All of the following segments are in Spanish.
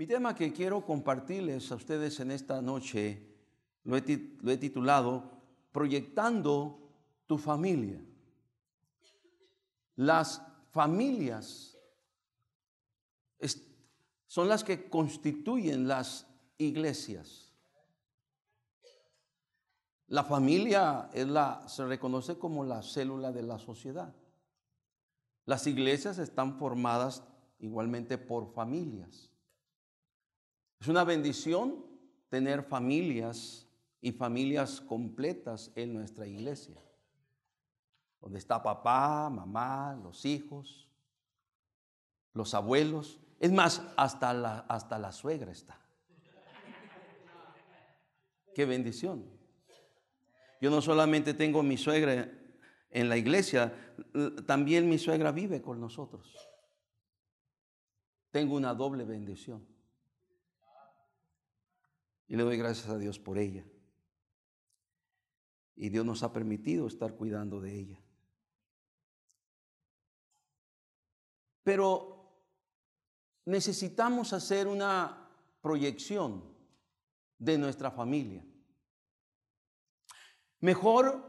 Mi tema que quiero compartirles a ustedes en esta noche lo he, titulado Proyectando tu familia. Las familias son las que constituyen las iglesias. La familia se reconoce como la célula de la sociedad. Las iglesias están formadas igualmente por familias. Es una bendición tener familias y familias completas en nuestra iglesia, donde está papá, mamá, los hijos, los abuelos, es más, hasta la, hasta la suegra está. Qué bendición. Yo no solamente tengo mi suegra en la iglesia, también mi suegra vive con nosotros. Tengo una doble bendición. Y le doy gracias a Dios por ella. Y Dios nos ha permitido estar cuidando de ella. Pero necesitamos hacer una proyección de nuestra familia. Mejor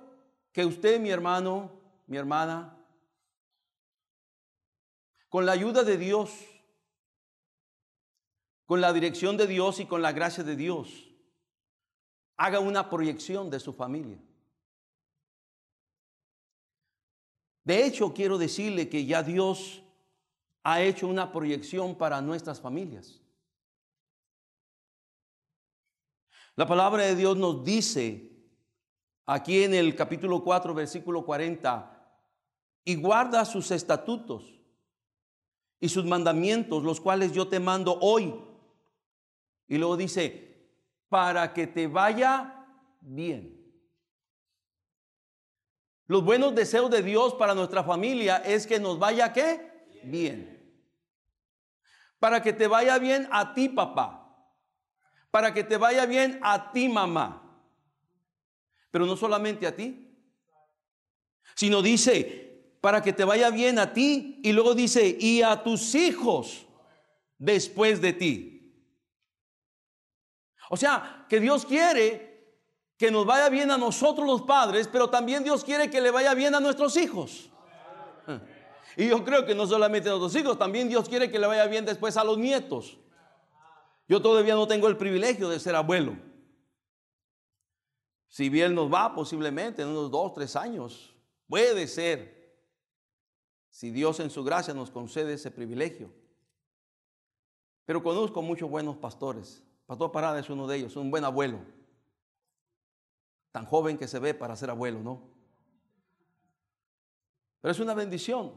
que usted, mi hermano, mi hermana, con la ayuda de Dios, con la dirección de Dios y con la gracia de Dios, haga una proyección de su familia. De hecho, quiero decirle que ya Dios ha hecho una proyección para nuestras familias. La palabra de Dios nos dice aquí en el capítulo 4, versículo 40, y guarda sus estatutos y sus mandamientos, los cuales yo te mando hoy y luego dice, para que te vaya bien. Los buenos deseos de Dios para nuestra familia es que nos vaya qué? Bien. Para que te vaya bien a ti, papá. Para que te vaya bien a ti, mamá. Pero no solamente a ti, sino dice, para que te vaya bien a ti. Y luego dice, y a tus hijos después de ti. O sea, que Dios quiere que nos vaya bien a nosotros los padres, pero también Dios quiere que le vaya bien a nuestros hijos. Y yo creo que no solamente a nuestros hijos, también Dios quiere que le vaya bien después a los nietos. Yo todavía no tengo el privilegio de ser abuelo. Si bien nos va posiblemente en unos dos, tres años, puede ser, si Dios en su gracia nos concede ese privilegio. Pero conozco muchos buenos pastores Pastor Parada es uno de ellos, un buen abuelo. Tan joven que se ve para ser abuelo, ¿no? Pero es una bendición.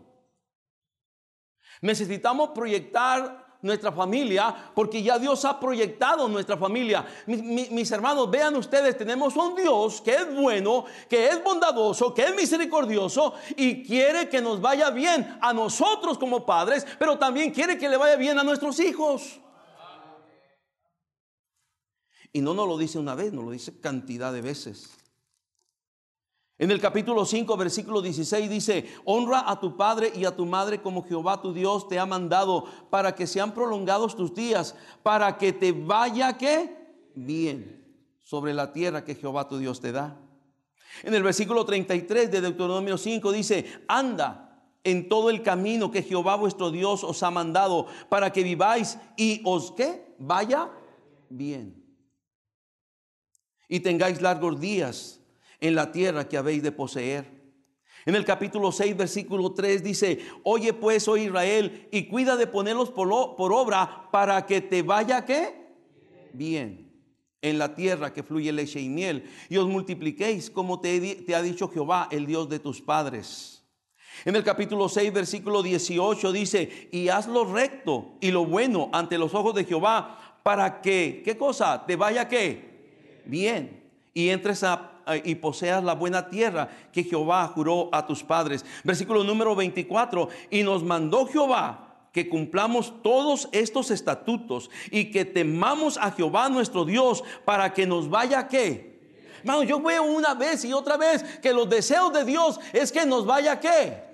Necesitamos proyectar nuestra familia porque ya Dios ha proyectado nuestra familia. Mis, hermanos, vean ustedes, tenemos un Dios que es bueno, que es bondadoso, que es misericordioso y quiere que nos vaya bien a nosotros como padres, pero también quiere que le vaya bien a nuestros hijos. Y no nos lo dice una vez, nos lo dice cantidad de veces. En el capítulo 5, versículo 16 dice, honra a tu padre y a tu madre como Jehová tu Dios te ha mandado para que sean prolongados tus días, para que te vaya que bien sobre la tierra que Jehová tu Dios te da. En el versículo 33 de Deuteronomio 5 dice, anda en todo el camino que Jehová vuestro Dios os ha mandado para que viváis y os que vaya bien y tengáis largos días en la tierra que habéis de poseer. En el capítulo 6, versículo 3 dice, oye pues, oh Israel, y cuida de ponerlos por, obra para que te vaya qué? Bien. En la tierra que fluye leche y miel, y os multipliquéis como te, te ha dicho Jehová, el Dios de tus padres. En el capítulo 6, versículo 18 dice, y hazlo recto y lo bueno ante los ojos de Jehová, para que, ¿qué cosa? Te vaya qué? Bien y entres a, y poseas la buena tierra que Jehová juró a tus padres. Versículo número 24, y nos mandó Jehová que cumplamos todos estos estatutos y que temamos a Jehová nuestro Dios para que nos vaya qué. Hermano, yo veo una vez y otra vez que los deseos de Dios es que nos vaya qué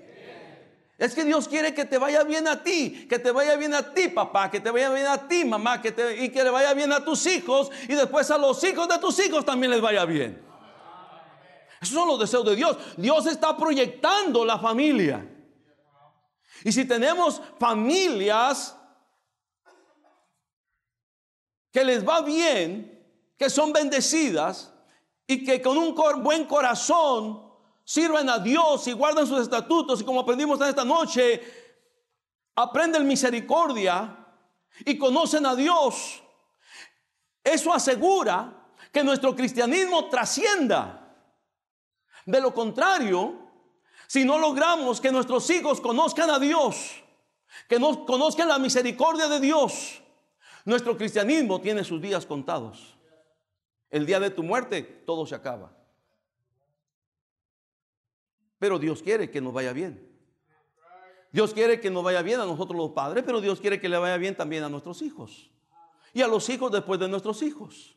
Es que Dios quiere que te vaya bien a ti, que te vaya bien a ti, papá, que te vaya bien a ti, mamá, que y que le vaya bien a tus hijos y después a los hijos de tus hijos también les vaya bien. Esos son los deseos de Dios. Dios está proyectando la familia. Y si tenemos familias que les va bien, que son bendecidas y que con un buen corazón sirven a Dios y guardan sus estatutos y como aprendimos en esta noche, aprenden misericordia y conocen a Dios. Eso asegura que nuestro cristianismo trascienda. De lo contrario, si no logramos que nuestros hijos conozcan a Dios, que nos conozcan la misericordia de Dios, nuestro cristianismo tiene sus días contados. El día de tu muerte todo se acaba. Pero Dios quiere que nos vaya bien. Dios quiere que nos vaya bien a nosotros los padres, pero Dios quiere que le vaya bien también a nuestros hijos. Y a los hijos después de nuestros hijos.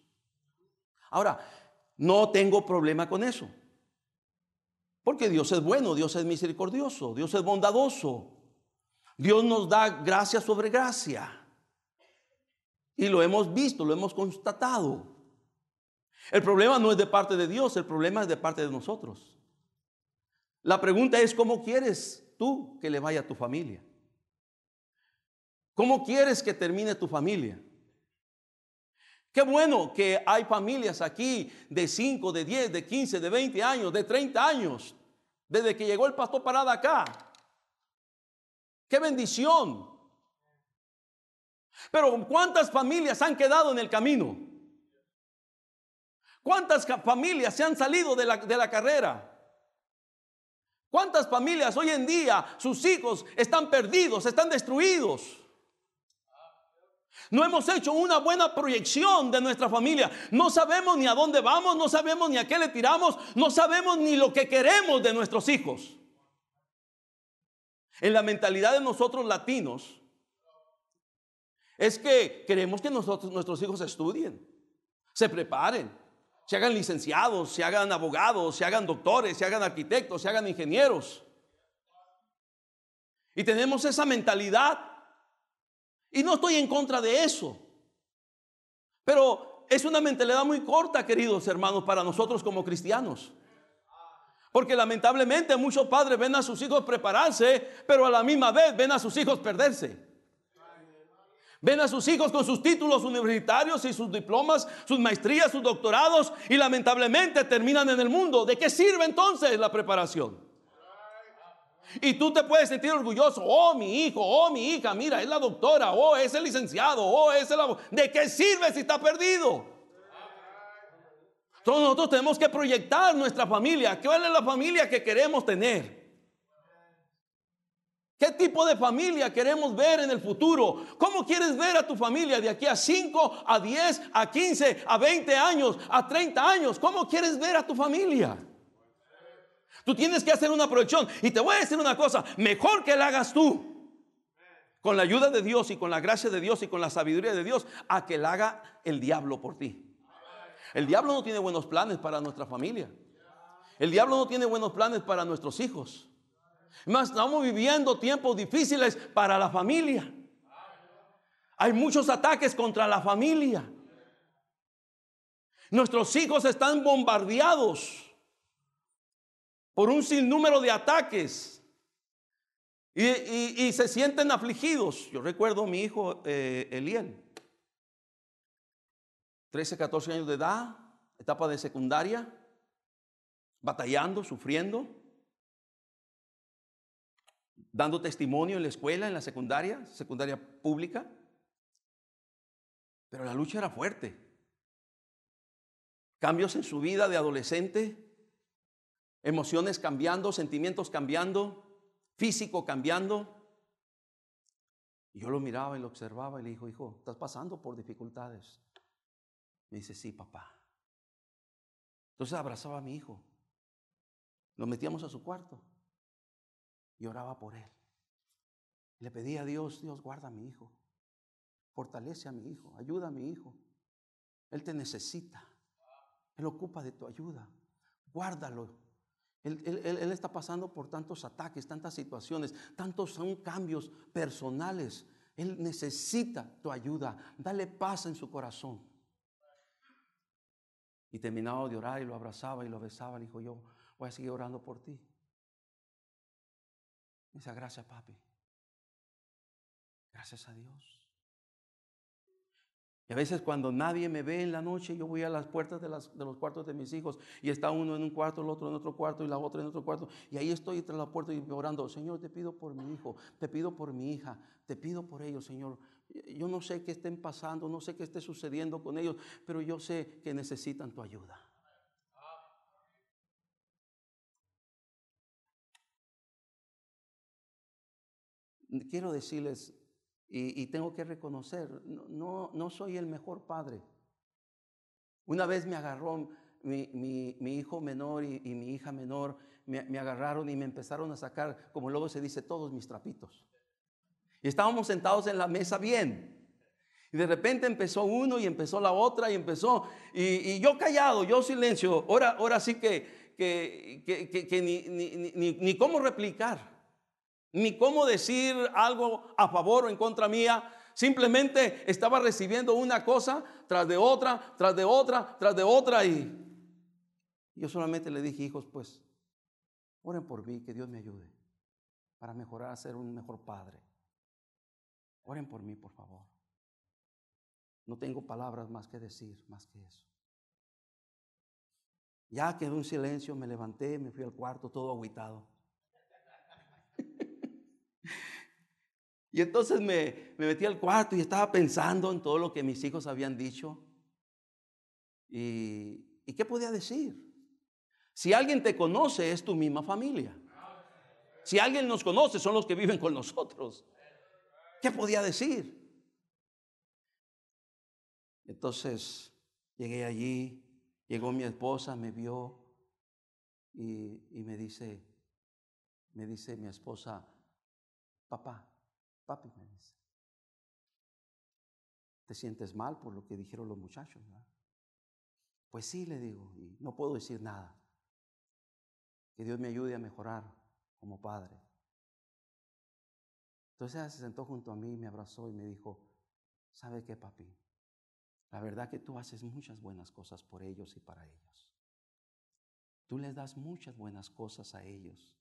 Ahora, no tengo problema con eso. Porque Dios es bueno, Dios es misericordioso, Dios es bondadoso. Dios nos da gracia sobre gracia. Y lo hemos visto, lo hemos constatado. El problema no es de parte de Dios, el problema es de parte de nosotros. La pregunta es, ¿cómo quieres tú que le vaya a tu familia? ¿Cómo quieres que termine tu familia? Qué bueno que hay familias aquí de 5, de 10, de 15, de 20 años, de 30 años, desde que llegó el pastor parado acá. Qué bendición. Pero ¿cuántas familias han quedado en el camino? ¿Cuántas familias se han salido de la, de la carrera? ¿Cuántas familias hoy en día sus hijos están perdidos, están destruidos? No hemos hecho una buena proyección de nuestra familia. No sabemos ni a dónde vamos, no sabemos ni a qué le tiramos, no sabemos ni lo que queremos de nuestros hijos. En la mentalidad de nosotros latinos es que queremos que nuestros hijos estudien, se preparen, se hagan licenciados, se hagan abogados, se hagan doctores, se hagan arquitectos, se hagan ingenieros. Y tenemos esa mentalidad y no estoy en contra de eso. Pero es una mentalidad muy corta, queridos hermanos, para nosotros como cristianos. Porque lamentablemente muchos padres ven a sus hijos prepararse, pero a la misma vez ven a sus hijos perderse. Ven a sus hijos con sus títulos universitarios y sus diplomas, sus maestrías, sus doctorados y lamentablemente terminan en el mundo. ¿De qué sirve entonces la preparación? Y tú te puedes sentir orgulloso. Oh, mi hijo, oh, mi hija, mira, es la doctora, oh, es el licenciado, oh, es el abogado. ¿De qué sirve si está perdido? Entonces nosotros tenemos que proyectar nuestra familia. ¿Cuál es la familia que queremos tener? ¿Qué tipo de familia queremos ver en el futuro? ¿Cómo quieres ver a tu familia de aquí a 5, a 10, a 15, a 20 años, a 30 años? ¿Cómo quieres ver a tu familia? Tú tienes que hacer una proyección. Y te voy a decir una cosa, mejor que la hagas tú. Con la ayuda de Dios y con la gracia de Dios y con la sabiduría de Dios, a que la haga el diablo por ti. El diablo no tiene buenos planes para nuestra familia. El diablo no tiene buenos planes para nuestros hijos. Más estamos viviendo tiempos difíciles para la familia. Hay muchos ataques contra la familia. Nuestros hijos están bombardeados por un sinnúmero de ataques y, se sienten afligidos. Yo recuerdo a mi hijo eh, Eliel, 13, 14 años de edad, etapa de secundaria, batallando, sufriendo, dando testimonio en la escuela, en la secundaria, secundaria pública. Pero la lucha era fuerte. Cambios en su vida de adolescente, emociones cambiando, sentimientos cambiando, físico cambiando. Yo lo miraba y lo observaba y le dijo, hijo, estás pasando por dificultades. Me dice, sí, papá. Entonces abrazaba a mi hijo. Nos metíamos a su cuarto y oraba por él. Le pedía a Dios, Dios, guarda a mi hijo. Fortalece a mi hijo, ayuda a mi hijo. Él te necesita. Él ocupa de tu ayuda. Guárdalo Él, él, está pasando por tantos ataques, tantas situaciones, tantos cambios personales. Él necesita tu ayuda. Dale paz en su corazón. Y terminaba de orar y lo abrazaba y lo besaba. Le dijo, yo voy a seguir orando por ti. Me dice, gracias papi. Gracias a Dios. Y a veces cuando nadie me ve en la noche, yo voy a las puertas de, los cuartos de mis hijos y está uno en un cuarto, el otro en otro cuarto y la otra en otro cuarto. Y ahí estoy entre la puerta y orando, Señor, te pido por mi hijo, te pido por mi hija, te pido por ellos, Señor. Yo no sé qué estén pasando, no sé qué esté sucediendo con ellos, pero yo sé que necesitan tu ayuda. Quiero decirles, y, tengo que reconocer, no, no, soy el mejor padre. Una vez me agarró mi, mi, hijo menor y, mi hija menor, me, agarraron y me empezaron a sacar, como luego se dice, todos mis trapitos. Y estábamos sentados en la mesa bien. Y de repente empezó uno y empezó la otra y empezó. Y, yo callado, yo silencio. Ahora, ahora sí que, que, que, que ni, ni, ni cómo replicar ni cómo decir algo a favor o en contra mía. Simplemente estaba recibiendo una cosa tras de otra, tras de otra, tras de otra y yo solamente le dije, hijos, pues, oren por mí, que Dios me ayude para mejorar, ser un mejor padre. Oren por mí, por favor. No tengo palabras más que decir, más que eso. Ya quedó un silencio, me levanté, me fui al cuarto todo aguitado. Y entonces me, metí al cuarto y estaba pensando en todo lo que mis hijos habían dicho. Y, ¿Y qué podía decir? Si alguien te conoce, es tu misma familia. Si alguien nos conoce, son los que viven con nosotros. ¿Qué podía decir? Entonces llegué allí, llegó mi esposa, me vio y, y me dice, me dice mi esposa, papá, Papi me dice, ¿te sientes mal por lo que dijeron los muchachos? Pues sí, le digo, y no puedo decir nada. Que Dios me ayude a mejorar como padre. Entonces ella se sentó junto a mí, me abrazó y me dijo, ¿sabe qué, papi? La verdad que tú haces muchas buenas cosas por ellos y para ellos. Tú les das muchas buenas cosas a ellos.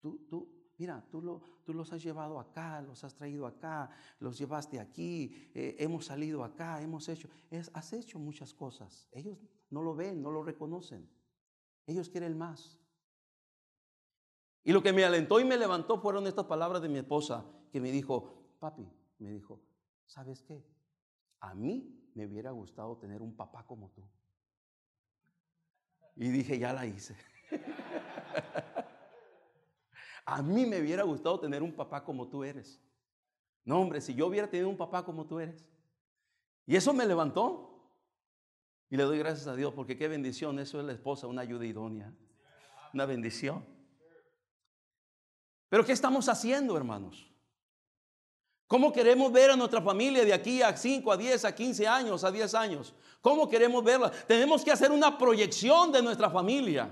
Tú, tú, Mira, tú, tú los has llevado acá, los has traído acá, los llevaste aquí, eh, hemos salido acá, hemos hecho, has hecho muchas cosas. Ellos no lo ven, no lo reconocen. Ellos quieren más. Y lo que me alentó y me levantó fueron estas palabras de mi esposa, que me dijo, papi, me dijo, ¿sabes qué? A mí me hubiera gustado tener un papá como tú. Y dije, ya la hice. A mí me hubiera gustado tener un papá como tú eres. No, hombre, si yo hubiera tenido un papá como tú eres. Y eso me levantó. Y le doy gracias a Dios porque qué bendición. Eso es la esposa, una ayuda idónea. Una bendición. Pero ¿qué estamos haciendo, hermanos? ¿Cómo queremos ver a nuestra familia de aquí a 5, a 10, a 15 años, a 10 años? ¿Cómo queremos verla? Tenemos que hacer una proyección de nuestra familia.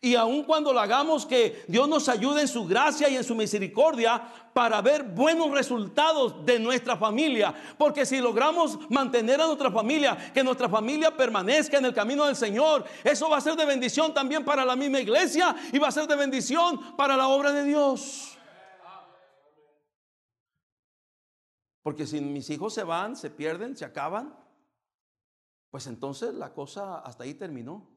Y aun cuando lo hagamos, que Dios nos ayude en su gracia y en su misericordia para ver buenos resultados de nuestra familia. Porque si logramos mantener a nuestra familia, que nuestra familia permanezca en el camino del Señor, eso va a ser de bendición también para la misma iglesia y va a ser de bendición para la obra de Dios. Porque si mis hijos se van, se pierden, se acaban, pues entonces la cosa hasta ahí terminó.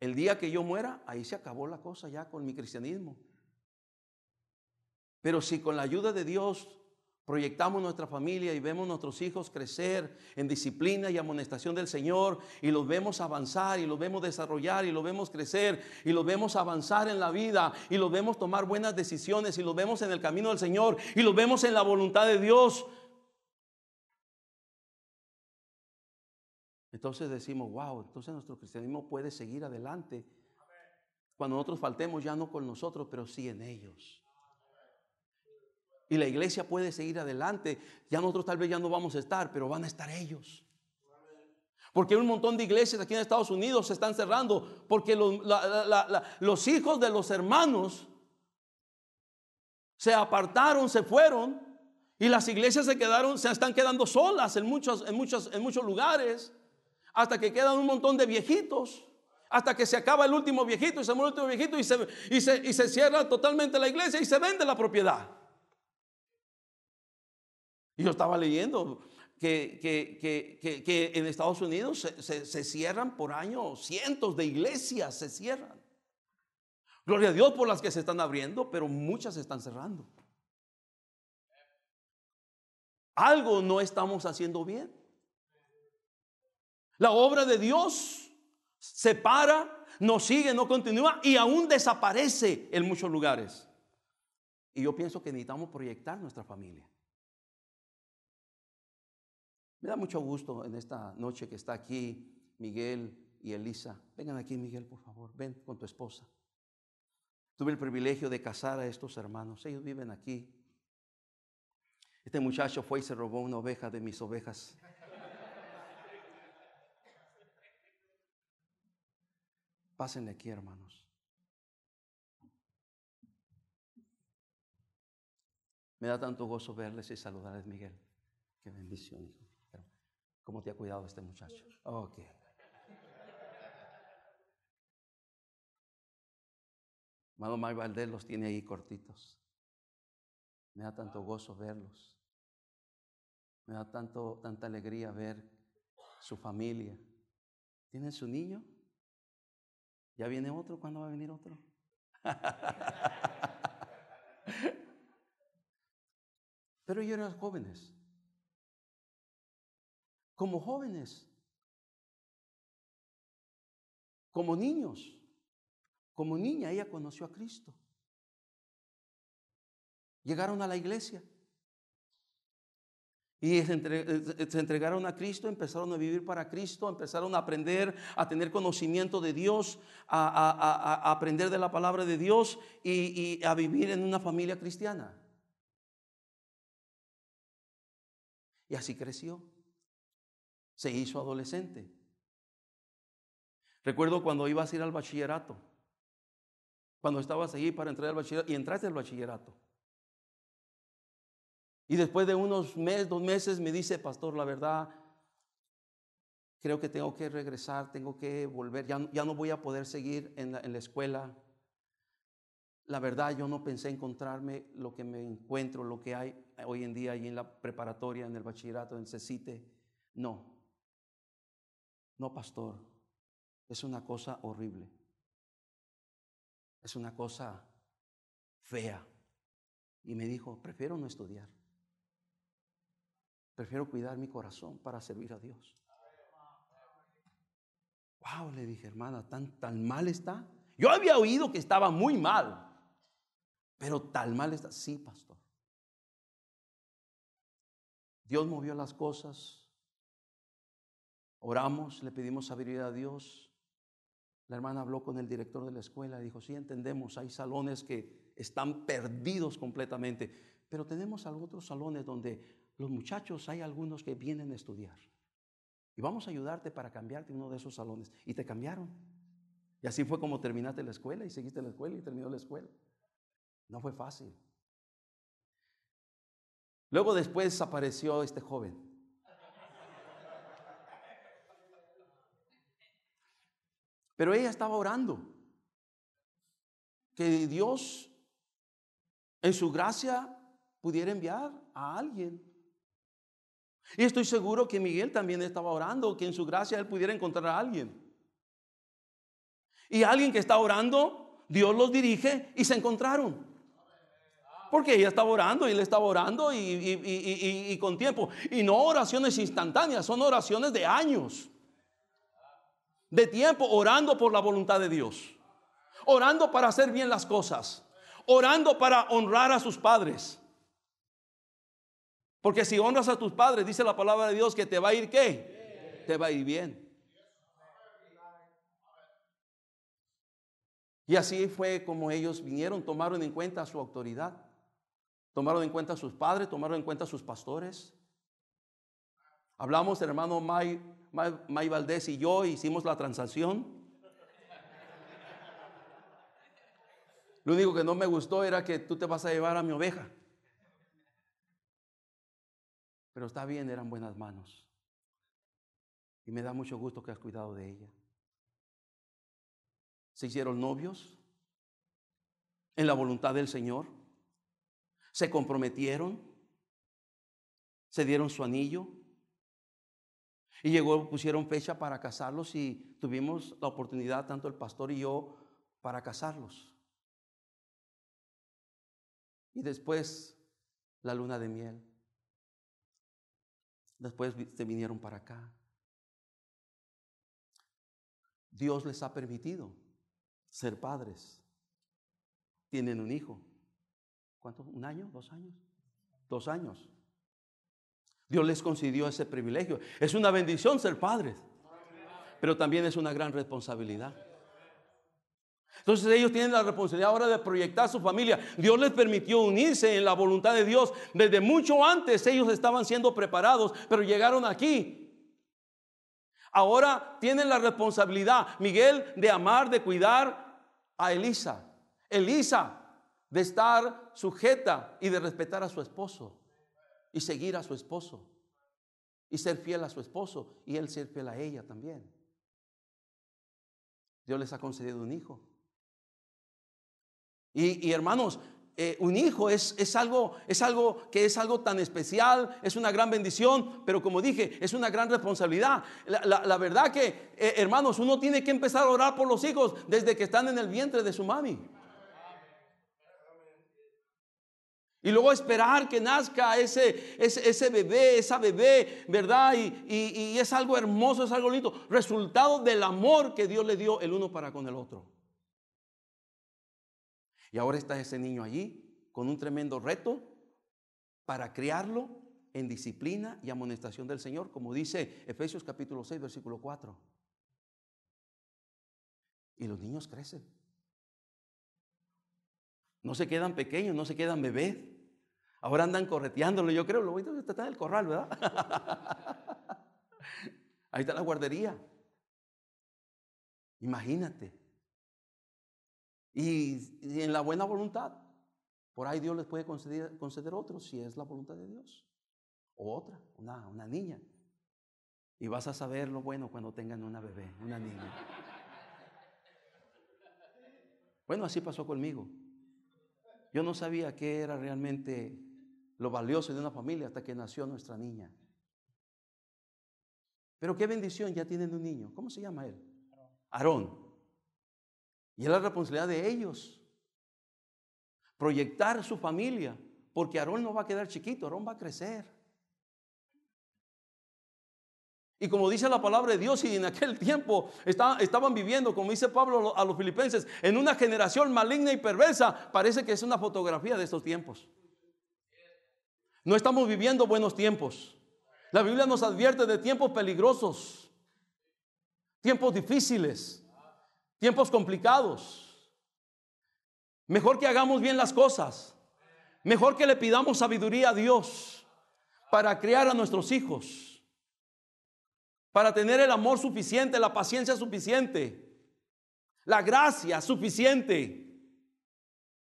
El día que yo muera, ahí se acabó la cosa ya con mi cristianismo. Pero si con la ayuda de Dios proyectamos nuestra familia y vemos nuestros hijos crecer en disciplina y amonestación del Señor y los vemos avanzar y los vemos desarrollar y los vemos crecer y los vemos avanzar en la vida y los vemos tomar buenas decisiones y los vemos en el camino del Señor y los vemos en la voluntad de Dios, Entonces decimos, wow, entonces nuestro cristianismo puede seguir adelante. Cuando nosotros faltemos ya no con nosotros, pero sí en ellos. Y la iglesia puede seguir adelante. Ya nosotros tal vez ya no vamos a estar, pero van a estar ellos. Porque un montón de iglesias aquí en Estados Unidos se están cerrando porque los, los hijos de los hermanos se apartaron, se fueron y las iglesias se quedaron, se están quedando solas en muchos, en muchos, en muchos lugares hasta que quedan un montón de viejitos. Hasta que se acaba el último viejito y se muere el último viejito y se, y se, y se cierra totalmente la iglesia y se vende la propiedad. Y yo estaba leyendo que, que, en Estados Unidos se, cierran por año cientos de iglesias, se cierran. Gloria a Dios por las que se están abriendo, pero muchas se están cerrando. Algo no estamos haciendo bien. La obra de Dios se para, no sigue, no continúa y aún desaparece en muchos lugares. Y yo pienso que necesitamos proyectar nuestra familia. Me da mucho gusto en esta noche que está aquí Miguel y Elisa. Vengan aquí, Miguel, por favor. Ven con tu esposa. Tuve el privilegio de casar a estos hermanos. Ellos viven aquí. Este muchacho fue y se robó una oveja de mis ovejas. Pásenle aquí, hermanos. Me da tanto gozo verles y saludarles, Miguel. Qué bendición, hijo. ¿Cómo te ha cuidado este muchacho? Ok. Mano May Valdés los tiene ahí cortitos. Me da tanto gozo verlos. Me da tanto, tanta alegría ver su familia. ¿Tienen su niño? ¿Ya viene otro? ¿Cuándo va a venir otro? Pero ellos eran jóvenes como jóvenes, como niños, como niña, ella conoció a Cristo. Llegaron a la iglesia y se, entregaron a Cristo, empezaron a vivir para Cristo, empezaron a aprender, a tener conocimiento de Dios, a, aprender de la palabra de Dios y a vivir en una familia cristiana. Y así creció se hizo adolescente. Recuerdo cuando ibas a ir al bachillerato, cuando estabas allí para entrar al bachillerato y entraste al bachillerato. Y después de unos meses, dos meses, me dice, pastor, la verdad, creo que tengo que regresar, tengo que volver, ya, ya no voy a poder seguir en la, en la escuela. La verdad, yo no pensé encontrarme lo que me encuentro, lo que hay hoy en día allí en la preparatoria, en el bachillerato, en CECITE. No, no, pastor, es una cosa horrible. Es una cosa fea. Y me dijo, prefiero no estudiar. Prefiero cuidar mi corazón para servir a Dios. Wow, le dije, hermana, ¿tan, tan mal está? Yo había oído que estaba muy mal. Pero tan mal está. Sí, pastor. Dios movió las cosas Oramos, le pedimos sabiduría a Dios. La hermana habló con el director de la escuela y dijo, sí, entendemos, hay salones que están perdidos completamente, pero tenemos otros salones donde los muchachos, hay algunos que vienen a estudiar. Y vamos a ayudarte para cambiarte uno de esos salones. Y te cambiaron. Y así fue como terminaste la escuela y seguiste la escuela y terminó la escuela. No fue fácil. Luego después apareció este joven Pero ella estaba orando. Que Dios en su gracia pudiera enviar a alguien. Y estoy seguro que Miguel también estaba orando, que en su gracia él pudiera encontrar a alguien. Y alguien que está orando, Dios los dirige y se encontraron. Porque ella estaba orando y él estaba orando y, y, con tiempo. Y no oraciones instantáneas, son oraciones de años de tiempo orando por la voluntad de Dios, orando para hacer bien las cosas, orando para honrar a sus padres. Porque si honras a tus padres, dice la palabra de Dios que te va a ir qué? Te va a ir bien. Y así fue como ellos vinieron, tomaron en cuenta su autoridad, tomaron en cuenta a sus padres, tomaron en cuenta a sus pastores. Hablamos, hermano May, May, Valdés y yo hicimos la transacción. Lo único que no me gustó era que tú te vas a llevar a mi oveja. Pero está bien, eran buenas manos. Y me da mucho gusto que has cuidado de ella. Se hicieron novios en la voluntad del Señor. Se comprometieron. Se dieron su anillo. Y llegó, pusieron fecha para casarlos y tuvimos la oportunidad, tanto el pastor y yo, para casarlos. Y después la luna de miel. Después se vinieron para acá. Dios les ha permitido ser padres. Tienen un hijo. ¿Cuánto? ¿Un año? ¿Dos años? Dos años. Dios les concedió ese privilegio. Es una bendición ser padres, pero también es una gran responsabilidad. Entonces ellos tienen la responsabilidad ahora de proyectar su familia. Dios les permitió unirse en la voluntad de Dios. Desde mucho antes ellos estaban siendo preparados, pero llegaron aquí. Ahora tienen la responsabilidad, Miguel, de amar, de cuidar a Elisa. Elisa, de estar sujeta y de respetar a su esposo y seguir a su esposo y ser fiel a su esposo y él ser fiel a ella también. Dios les ha concedido un hijo. Y, hermanos, eh, un hijo es, es, algo, es algo que es algo tan especial, es una gran bendición, pero como dije, es una gran responsabilidad. La, verdad que, eh, hermanos, uno tiene que empezar a orar por los hijos desde que están en el vientre de su mami. Y luego esperar que nazca ese, ese, bebé, esa bebé, ¿verdad? Y, y es algo hermoso, es algo lindo. Resultado del amor que Dios le dio el uno para con el otro. Y ahora está ese niño allí con un tremendo reto para criarlo en disciplina y amonestación del Señor, como dice Efesios capítulo 6, versículo 4. Y los niños crecen. No se quedan pequeños, no se quedan bebés. Ahora andan correteándolo, yo creo, lo voy a está en el corral, ¿verdad? Ahí está la guardería. Imagínate. Y, en la buena voluntad, por ahí Dios les puede conceder, conceder otro si es la voluntad de Dios. O otra, una, una niña. Y vas a saber lo bueno cuando tengan una bebé, una niña. Bueno, así pasó conmigo. Yo no sabía qué era realmente lo valioso de una familia hasta que nació nuestra niña. Pero qué bendición, ya tienen un niño. ¿Cómo se llama él? Aarón. Y es la responsabilidad de ellos. Proyectar su familia. Porque Aarón no va a quedar chiquito, Aarón va a crecer. Y como dice la palabra de Dios, y en aquel tiempo estaban viviendo, como dice Pablo a los filipenses, en una generación maligna y perversa, parece que es una fotografía de estos tiempos. No estamos viviendo buenos tiempos. La Biblia nos advierte de tiempos peligrosos, tiempos difíciles. Tiempos complicados. Mejor que hagamos bien las cosas. Mejor que le pidamos sabiduría a Dios para criar a nuestros hijos. Para tener el amor suficiente, la paciencia suficiente, la gracia suficiente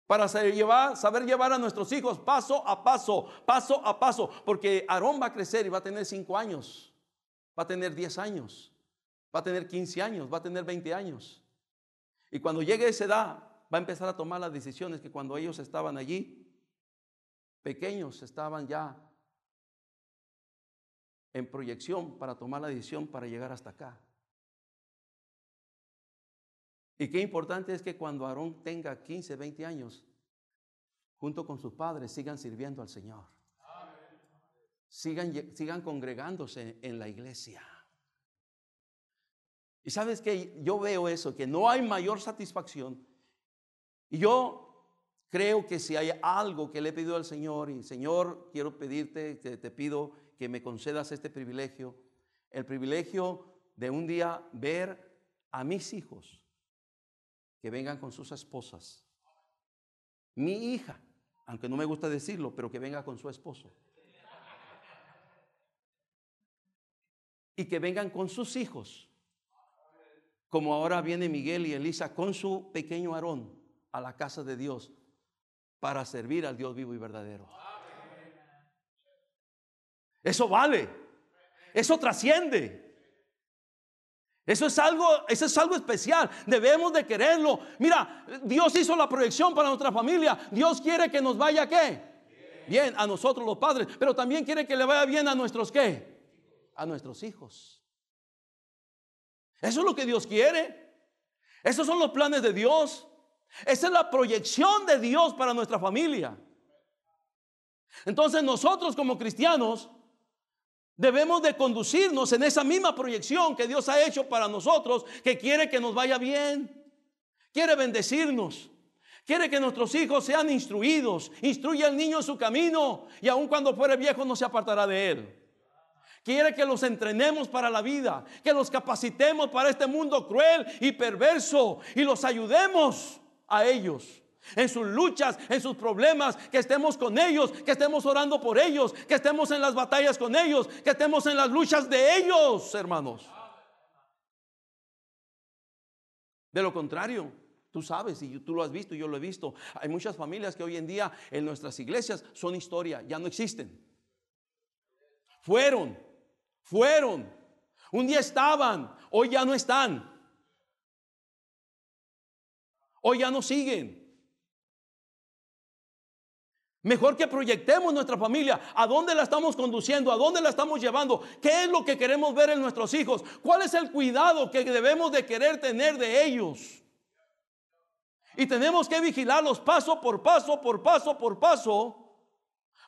para saber llevar, a nuestros hijos paso a paso, paso a paso, porque Aarón va a crecer y va a tener cinco años, va a tener 10 años, va a tener 15 años, va a tener 20 años. Y cuando llegue esa edad, va a empezar a tomar las decisiones que cuando ellos estaban allí, pequeños, estaban ya en proyección para tomar la decisión para llegar hasta acá. Y qué importante es que cuando Aarón tenga 15, 20 años, junto con sus padres, sigan sirviendo al Señor. Sigan, sigan congregándose en la iglesia. Y sabes que yo veo eso, que no hay mayor satisfacción. Y yo creo que si hay algo que le he pedido al Señor, y Señor, quiero pedirte, te, te pido que me concedas este privilegio, el privilegio de un día ver a mis hijos que vengan con sus esposas. Mi hija, aunque no me gusta decirlo, pero que venga con su esposo. y que vengan con sus hijos, como ahora viene Miguel y Elisa con su pequeño Aarón a la casa de Dios para servir al Dios vivo y verdadero. Eso vale. Eso trasciende. Eso es algo, eso es algo especial. Debemos de quererlo. Mira, Dios hizo la proyección para nuestra familia. Dios quiere que nos vaya qué? Bien, a nosotros los padres, pero también quiere que le vaya bien a nuestros qué? A nuestros hijos. Eso es lo que Dios quiere. Esos son los planes de Dios. Esa es la proyección de Dios para nuestra familia. Entonces nosotros como cristianos Debemos de conducirnos en esa misma proyección que Dios ha hecho para nosotros, que quiere que nos vaya bien, quiere bendecirnos, quiere que nuestros hijos sean instruidos, instruye al niño en su camino y aun cuando fuere viejo no se apartará de él. Quiere que los entrenemos para la vida, que los capacitemos para este mundo cruel y perverso y los ayudemos a ellos en sus luchas, en sus problemas, que estemos con ellos, que estemos orando por ellos, que estemos en las batallas con ellos, que estemos en las luchas de ellos, hermanos. De lo contrario, tú sabes y tú lo has visto, yo lo he visto. Hay muchas familias que hoy en día en nuestras iglesias son historia, ya no existen. Fueron, fueron. Un día estaban, hoy ya no están. Hoy ya no siguen. Mejor que proyectemos nuestra familia, a dónde la estamos conduciendo, a dónde la estamos llevando, qué es lo que queremos ver en nuestros hijos, cuál es el cuidado que debemos de querer tener de ellos. Y tenemos que vigilarlos paso por paso, por paso, por paso,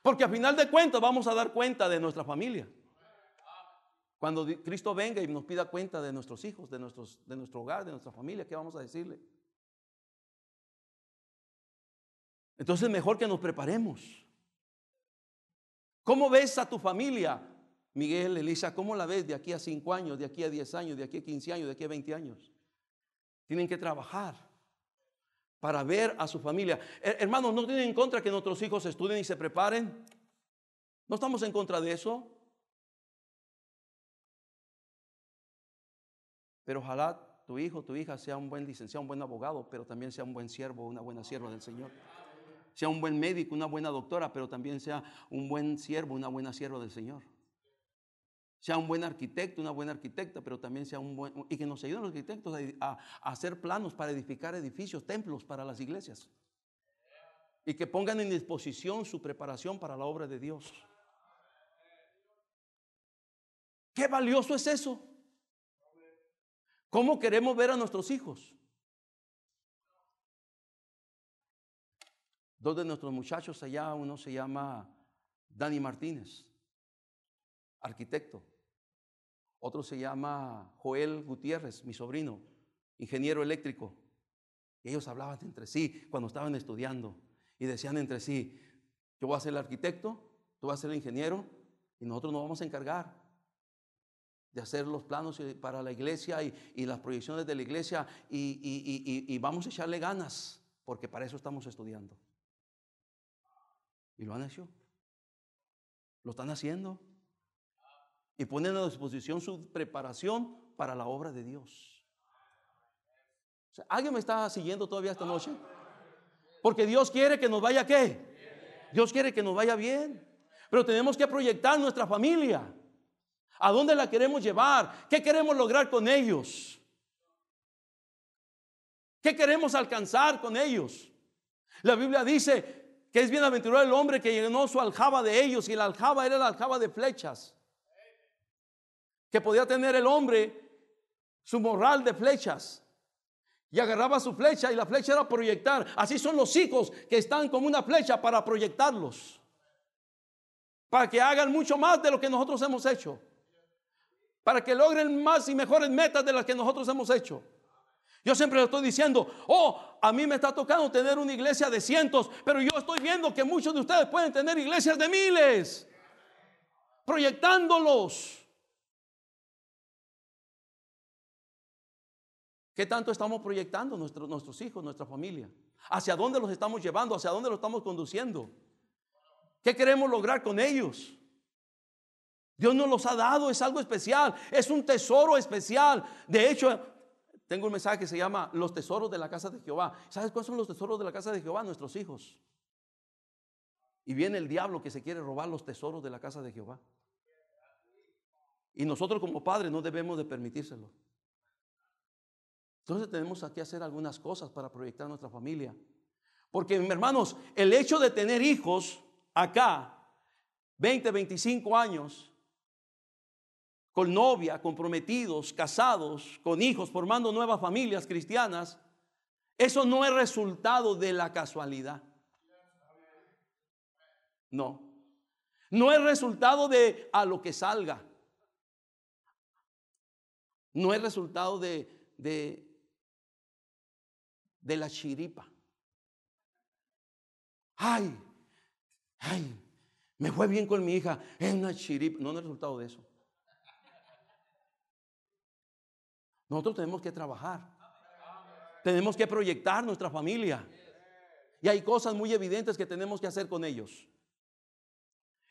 porque a final de cuentas vamos a dar cuenta de nuestra familia. Cuando Cristo venga y nos pida cuenta de nuestros hijos, de, nuestros, de nuestro hogar, de nuestra familia, ¿qué vamos a decirle? Entonces mejor que nos preparemos. ¿Cómo ves a tu familia, Miguel, Elisa? ¿Cómo la ves de aquí a 5 años, de aquí a 10 años, de aquí a 15 años, de aquí a 20 años? Tienen que trabajar para ver a su familia. Hermanos, ¿no tienen en contra que nuestros hijos estudien y se preparen? ¿No estamos en contra de eso? Pero ojalá tu hijo, tu hija sea un buen licenciado, un buen abogado, pero también sea un buen siervo, una buena sierva del Señor sea un buen médico, una buena doctora, pero también sea un buen siervo, una buena sierva del Señor. Sea un buen arquitecto, una buena arquitecta, pero también sea un buen... Y que nos ayuden los arquitectos a, hacer planos para edificar edificios, templos para las iglesias. Y que pongan en disposición su preparación para la obra de Dios. Qué valioso es eso. ¿Cómo queremos ver a nuestros hijos? Dos de nuestros muchachos allá, uno se llama Dani Martínez, arquitecto. Otro se llama Joel Gutiérrez, mi sobrino, ingeniero eléctrico. Y ellos hablaban entre sí cuando estaban estudiando y decían entre sí, yo voy a ser el arquitecto, tú vas a ser el ingeniero y nosotros nos vamos a encargar de hacer los planos para la iglesia y, las proyecciones de la iglesia y, y vamos a echarle ganas porque para eso estamos estudiando. Y lo han hecho. Lo están haciendo. Y ponen a disposición su preparación para la obra de Dios. ¿Alguien me está siguiendo todavía esta noche? Porque Dios quiere que nos vaya qué? Dios quiere que nos vaya bien. Pero tenemos que proyectar nuestra familia. ¿A dónde la queremos llevar? ¿Qué queremos lograr con ellos? ¿Qué queremos alcanzar con ellos? La Biblia dice, que es bienaventurado el hombre que llenó su aljaba de ellos y la aljaba era la aljaba de flechas. Que podía tener el hombre su morral de flechas. Y agarraba su flecha y la flecha era proyectar. Así son los hijos que están como una flecha para proyectarlos. Para que hagan mucho más de lo que nosotros hemos hecho. Para que logren más y mejores metas de las que nosotros hemos hecho. Yo siempre le estoy diciendo, oh, a mí me está tocando tener una iglesia de cientos, pero yo estoy viendo que muchos de ustedes pueden tener iglesias de miles, proyectándolos. ¿Qué tanto estamos proyectando nuestros, nuestros hijos, nuestra familia? ¿Hacia dónde los estamos llevando? ¿Hacia dónde los estamos conduciendo? ¿Qué queremos lograr con ellos? Dios nos los ha dado, es algo especial, es un tesoro especial. De hecho, tengo un mensaje que se llama Los tesoros de la casa de Jehová. ¿Sabes cuáles son los tesoros de la casa de Jehová? Nuestros hijos. Y viene el diablo que se quiere robar los tesoros de la casa de Jehová. Y nosotros como padres no debemos de permitírselo. Entonces tenemos que hacer algunas cosas para proyectar nuestra familia. Porque, hermanos, el hecho de tener hijos acá, 20, 25 años, con novia, comprometidos, casados, con hijos, formando nuevas familias cristianas, eso no es resultado de la casualidad. No. No es resultado de a lo que salga. No es resultado de, de, la chiripa. Ay, ay, me fue bien con mi hija. Es una chiripa. No es resultado de eso. Nosotros tenemos que trabajar. Tenemos que proyectar nuestra familia. Y hay cosas muy evidentes que tenemos que hacer con ellos.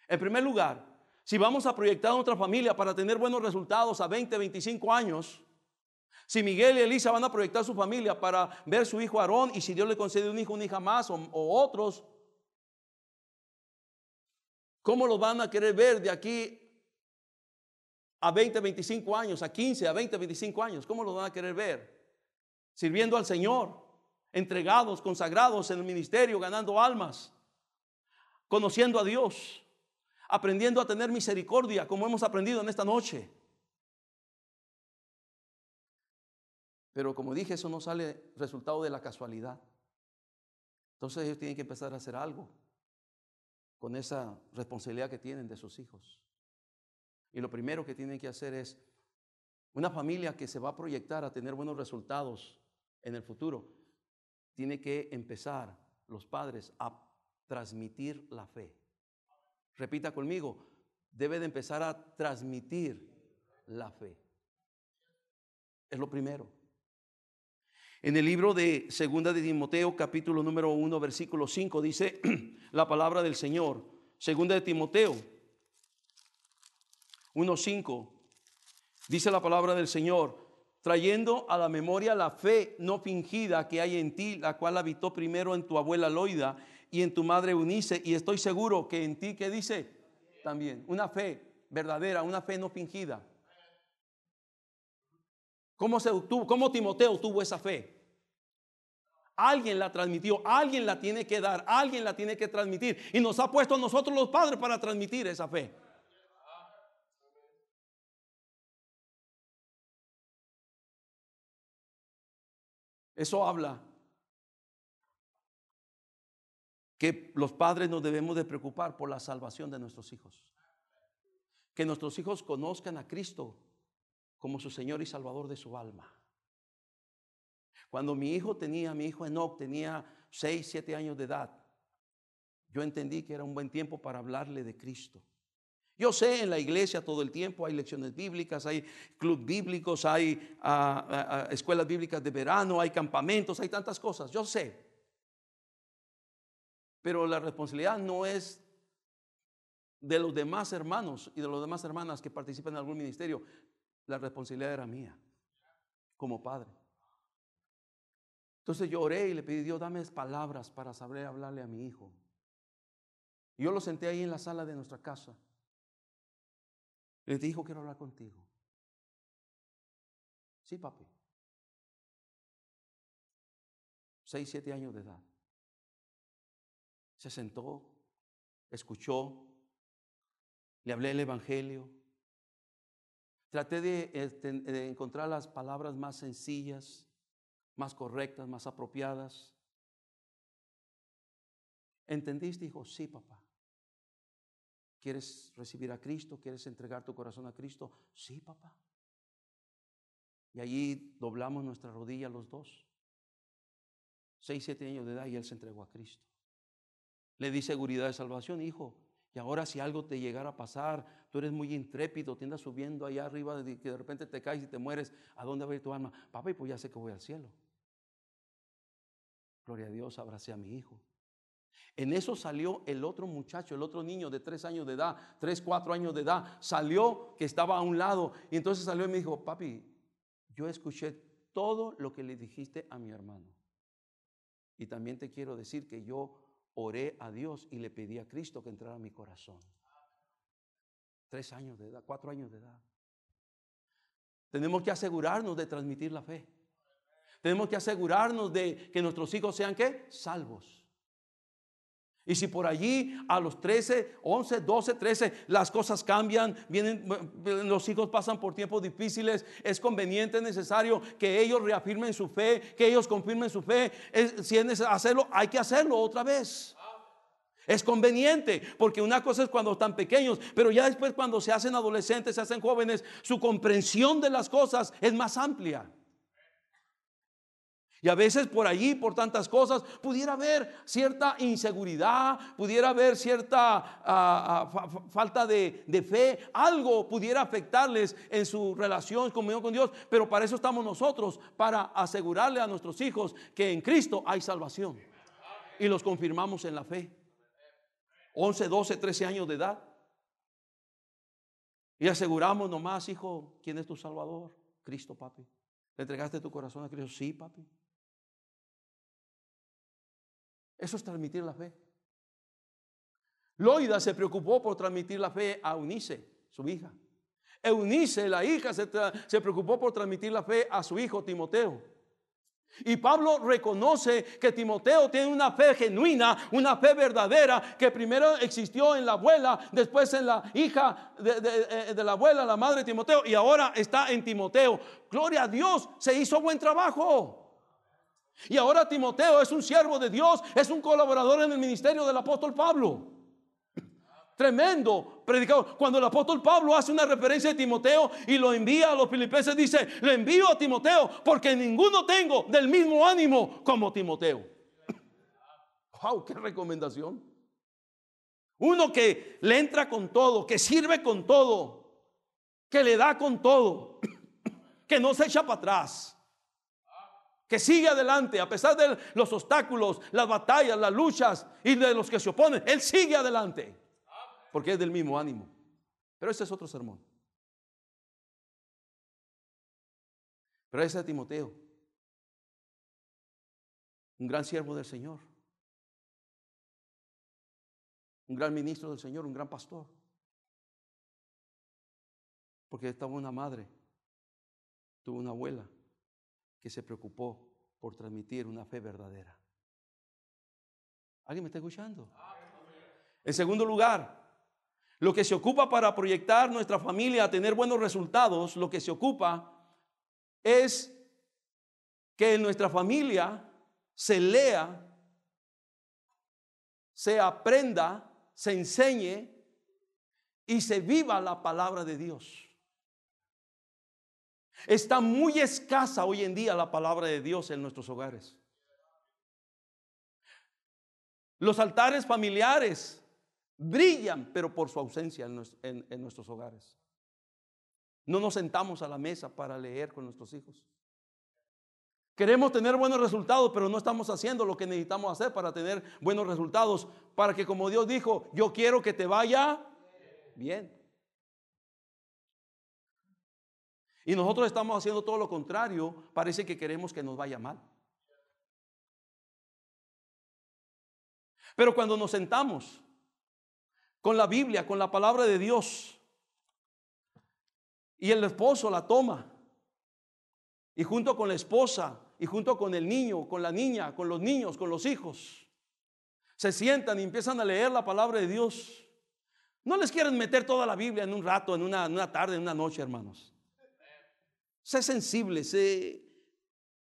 En primer lugar, si vamos a proyectar nuestra familia para tener buenos resultados a 20, 25 años, si Miguel y Elisa van a proyectar su familia para ver su hijo Aarón y si Dios le concede un hijo, una hija más o, o otros, ¿cómo los van a querer ver de aquí a 20, 25 años, a 15, a 20, 25 años? ¿Cómo los van a querer ver? Sirviendo al Señor, entregados, consagrados en el ministerio, ganando almas, conociendo a Dios, aprendiendo a tener misericordia, como hemos aprendido en esta noche. Pero como dije, eso no sale resultado de la casualidad. Entonces ellos tienen que empezar a hacer algo con esa responsabilidad que tienen de sus hijos. Y lo primero que tienen que hacer es, una familia que se va a proyectar a tener buenos resultados en el futuro, tiene que empezar los padres a transmitir la fe. Repita conmigo, debe de empezar a transmitir la fe. Es lo primero. En el libro de Segunda de Timoteo, capítulo número 1, versículo 5, dice la palabra del Señor. Segunda de Timoteo 1.5, dice la palabra del Señor, trayendo a la memoria la fe no fingida que hay en ti, la cual habitó primero en tu abuela Loida y en tu madre Unice, y estoy seguro que en ti, ¿qué dice? También, una fe verdadera, una fe no fingida. ¿Cómo, se ¿Cómo Timoteo tuvo esa fe? Alguien la transmitió, alguien la tiene que dar, alguien la tiene que transmitir. Y nos ha puesto a nosotros los padres para transmitir esa fe. Eso habla que los padres nos debemos de preocupar por la salvación de nuestros hijos. Que nuestros hijos conozcan a Cristo como su Señor y Salvador de su alma. Cuando mi hijo tenía, mi hijo Enoch tenía 6, 7 años de edad, yo entendí que era un buen tiempo para hablarle de Cristo. Yo sé, en la iglesia todo el tiempo hay lecciones bíblicas, hay club bíblicos, hay ah, ah, ah, escuelas bíblicas de verano, hay campamentos, hay tantas cosas. Yo sé. Pero la responsabilidad no es de los demás hermanos y de las demás hermanas que participan en algún ministerio. La responsabilidad era mía, como padre. Entonces yo oré y le pedí, Dios, dame palabras para saber hablarle a mi hijo. Yo lo senté ahí en la sala de nuestra casa. Le dijo, quiero hablar contigo. Sí, papi. Seis, siete años de edad. Se sentó, escuchó, le hablé el Evangelio. Traté de, este, de, encontrar las palabras más sencillas, más correctas, más apropiadas. ¿Entendiste? Dijo, sí, papá. ¿Quieres recibir a Cristo? ¿Quieres entregar tu corazón a Cristo? Sí, papá. Y allí doblamos nuestra rodilla los dos. Seis, siete años de edad y él se entregó a Cristo. Le di seguridad de salvación, hijo. Y ahora si algo te llegara a pasar, tú eres muy intrépido, te andas subiendo allá arriba, que de repente te caes y te mueres, ¿a dónde va a ir tu alma? Papá, y pues ya sé que voy al cielo. Gloria a Dios, abracé a mi hijo. En eso salió el otro muchacho, el otro niño de tres años de edad, tres, cuatro años de edad, salió que estaba a un lado y entonces salió y me dijo, papi, yo escuché todo lo que le dijiste a mi hermano. Y también te quiero decir que yo oré a Dios y le pedí a Cristo que entrara a mi corazón. Tres años de edad, cuatro años de edad. Tenemos que asegurarnos de transmitir la fe. Tenemos que asegurarnos de que nuestros hijos sean qué? Salvos. Y si por allí a los 13, 11, 12, 13 las cosas cambian, vienen los hijos pasan por tiempos difíciles, es conveniente, es necesario que ellos reafirmen su fe, que ellos confirmen su fe. si es necesario hacerlo, hay que hacerlo otra vez. Es conveniente, porque una cosa es cuando están pequeños, pero ya después cuando se hacen adolescentes, se hacen jóvenes, su comprensión de las cosas es más amplia. Y a veces por allí, por tantas cosas, pudiera haber cierta inseguridad, pudiera haber cierta ah, ah, falta de, fe, algo pudiera afectarles en su relación conmigo con Dios, pero para eso estamos nosotros, para asegurarle a nuestros hijos que en Cristo hay salvación. Y los confirmamos en la fe. 11, 12, 13 años de edad. Y aseguramos nomás, hijo, ¿quién es tu Salvador? Cristo, papi. ¿Le entregaste tu corazón a Cristo? Sí, papi. Eso es transmitir la fe. Loida se preocupó por transmitir la fe a Eunice, su hija. Eunice, la hija, se, preocupó por transmitir la fe a su hijo Timoteo. Y Pablo reconoce que Timoteo tiene una fe genuina, una fe verdadera, que primero existió en la abuela, después en la hija de, de la abuela, la madre de Timoteo, y ahora está en Timoteo. Gloria a Dios, se hizo buen trabajo. Y ahora Timoteo es un siervo de Dios, es un colaborador en el ministerio del apóstol Pablo. Tremendo predicador. Cuando el apóstol Pablo hace una referencia de Timoteo y lo envía a los filipenses, dice, le envío a Timoteo porque ninguno tengo del mismo ánimo como Timoteo. ¡Wow! ¡Qué recomendación! Uno que le entra con todo, que sirve con todo, que le da con todo, que no se echa para atrás que sigue adelante a pesar de los obstáculos, las batallas, las luchas y de los que se oponen. Él sigue adelante porque es del mismo ánimo. Pero ese es otro sermón. Pero ese es Timoteo, un gran siervo del Señor, un gran ministro del Señor, un gran pastor. Porque estaba una madre, tuvo una abuela que se preocupó por transmitir una fe verdadera. ¿Alguien me está escuchando? En segundo lugar, lo que se ocupa para proyectar nuestra familia a tener buenos resultados, lo que se ocupa es que en nuestra familia se lea, se aprenda, se enseñe y se viva la palabra de Dios. Está muy escasa hoy en día la palabra de Dios en nuestros hogares. Los altares familiares brillan, pero por su ausencia en, nuestros hogares. No nos sentamos a la mesa para leer con nuestros hijos. Queremos tener buenos resultados, pero no estamos haciendo lo que necesitamos hacer para tener buenos resultados. Para que como Dios dijo, yo quiero que te vaya bien. Y nosotros estamos haciendo todo lo contrario. Parece que queremos que nos vaya mal. Pero cuando nos sentamos con la Biblia, con la palabra de Dios, y el esposo la toma, y junto con la esposa, y junto con el niño, con la niña, con los niños, con los hijos, se sientan y empiezan a leer la palabra de Dios. No les quieren meter toda la Biblia en un rato, en una, en una tarde, en una noche, hermanos. Sé sensible, sé,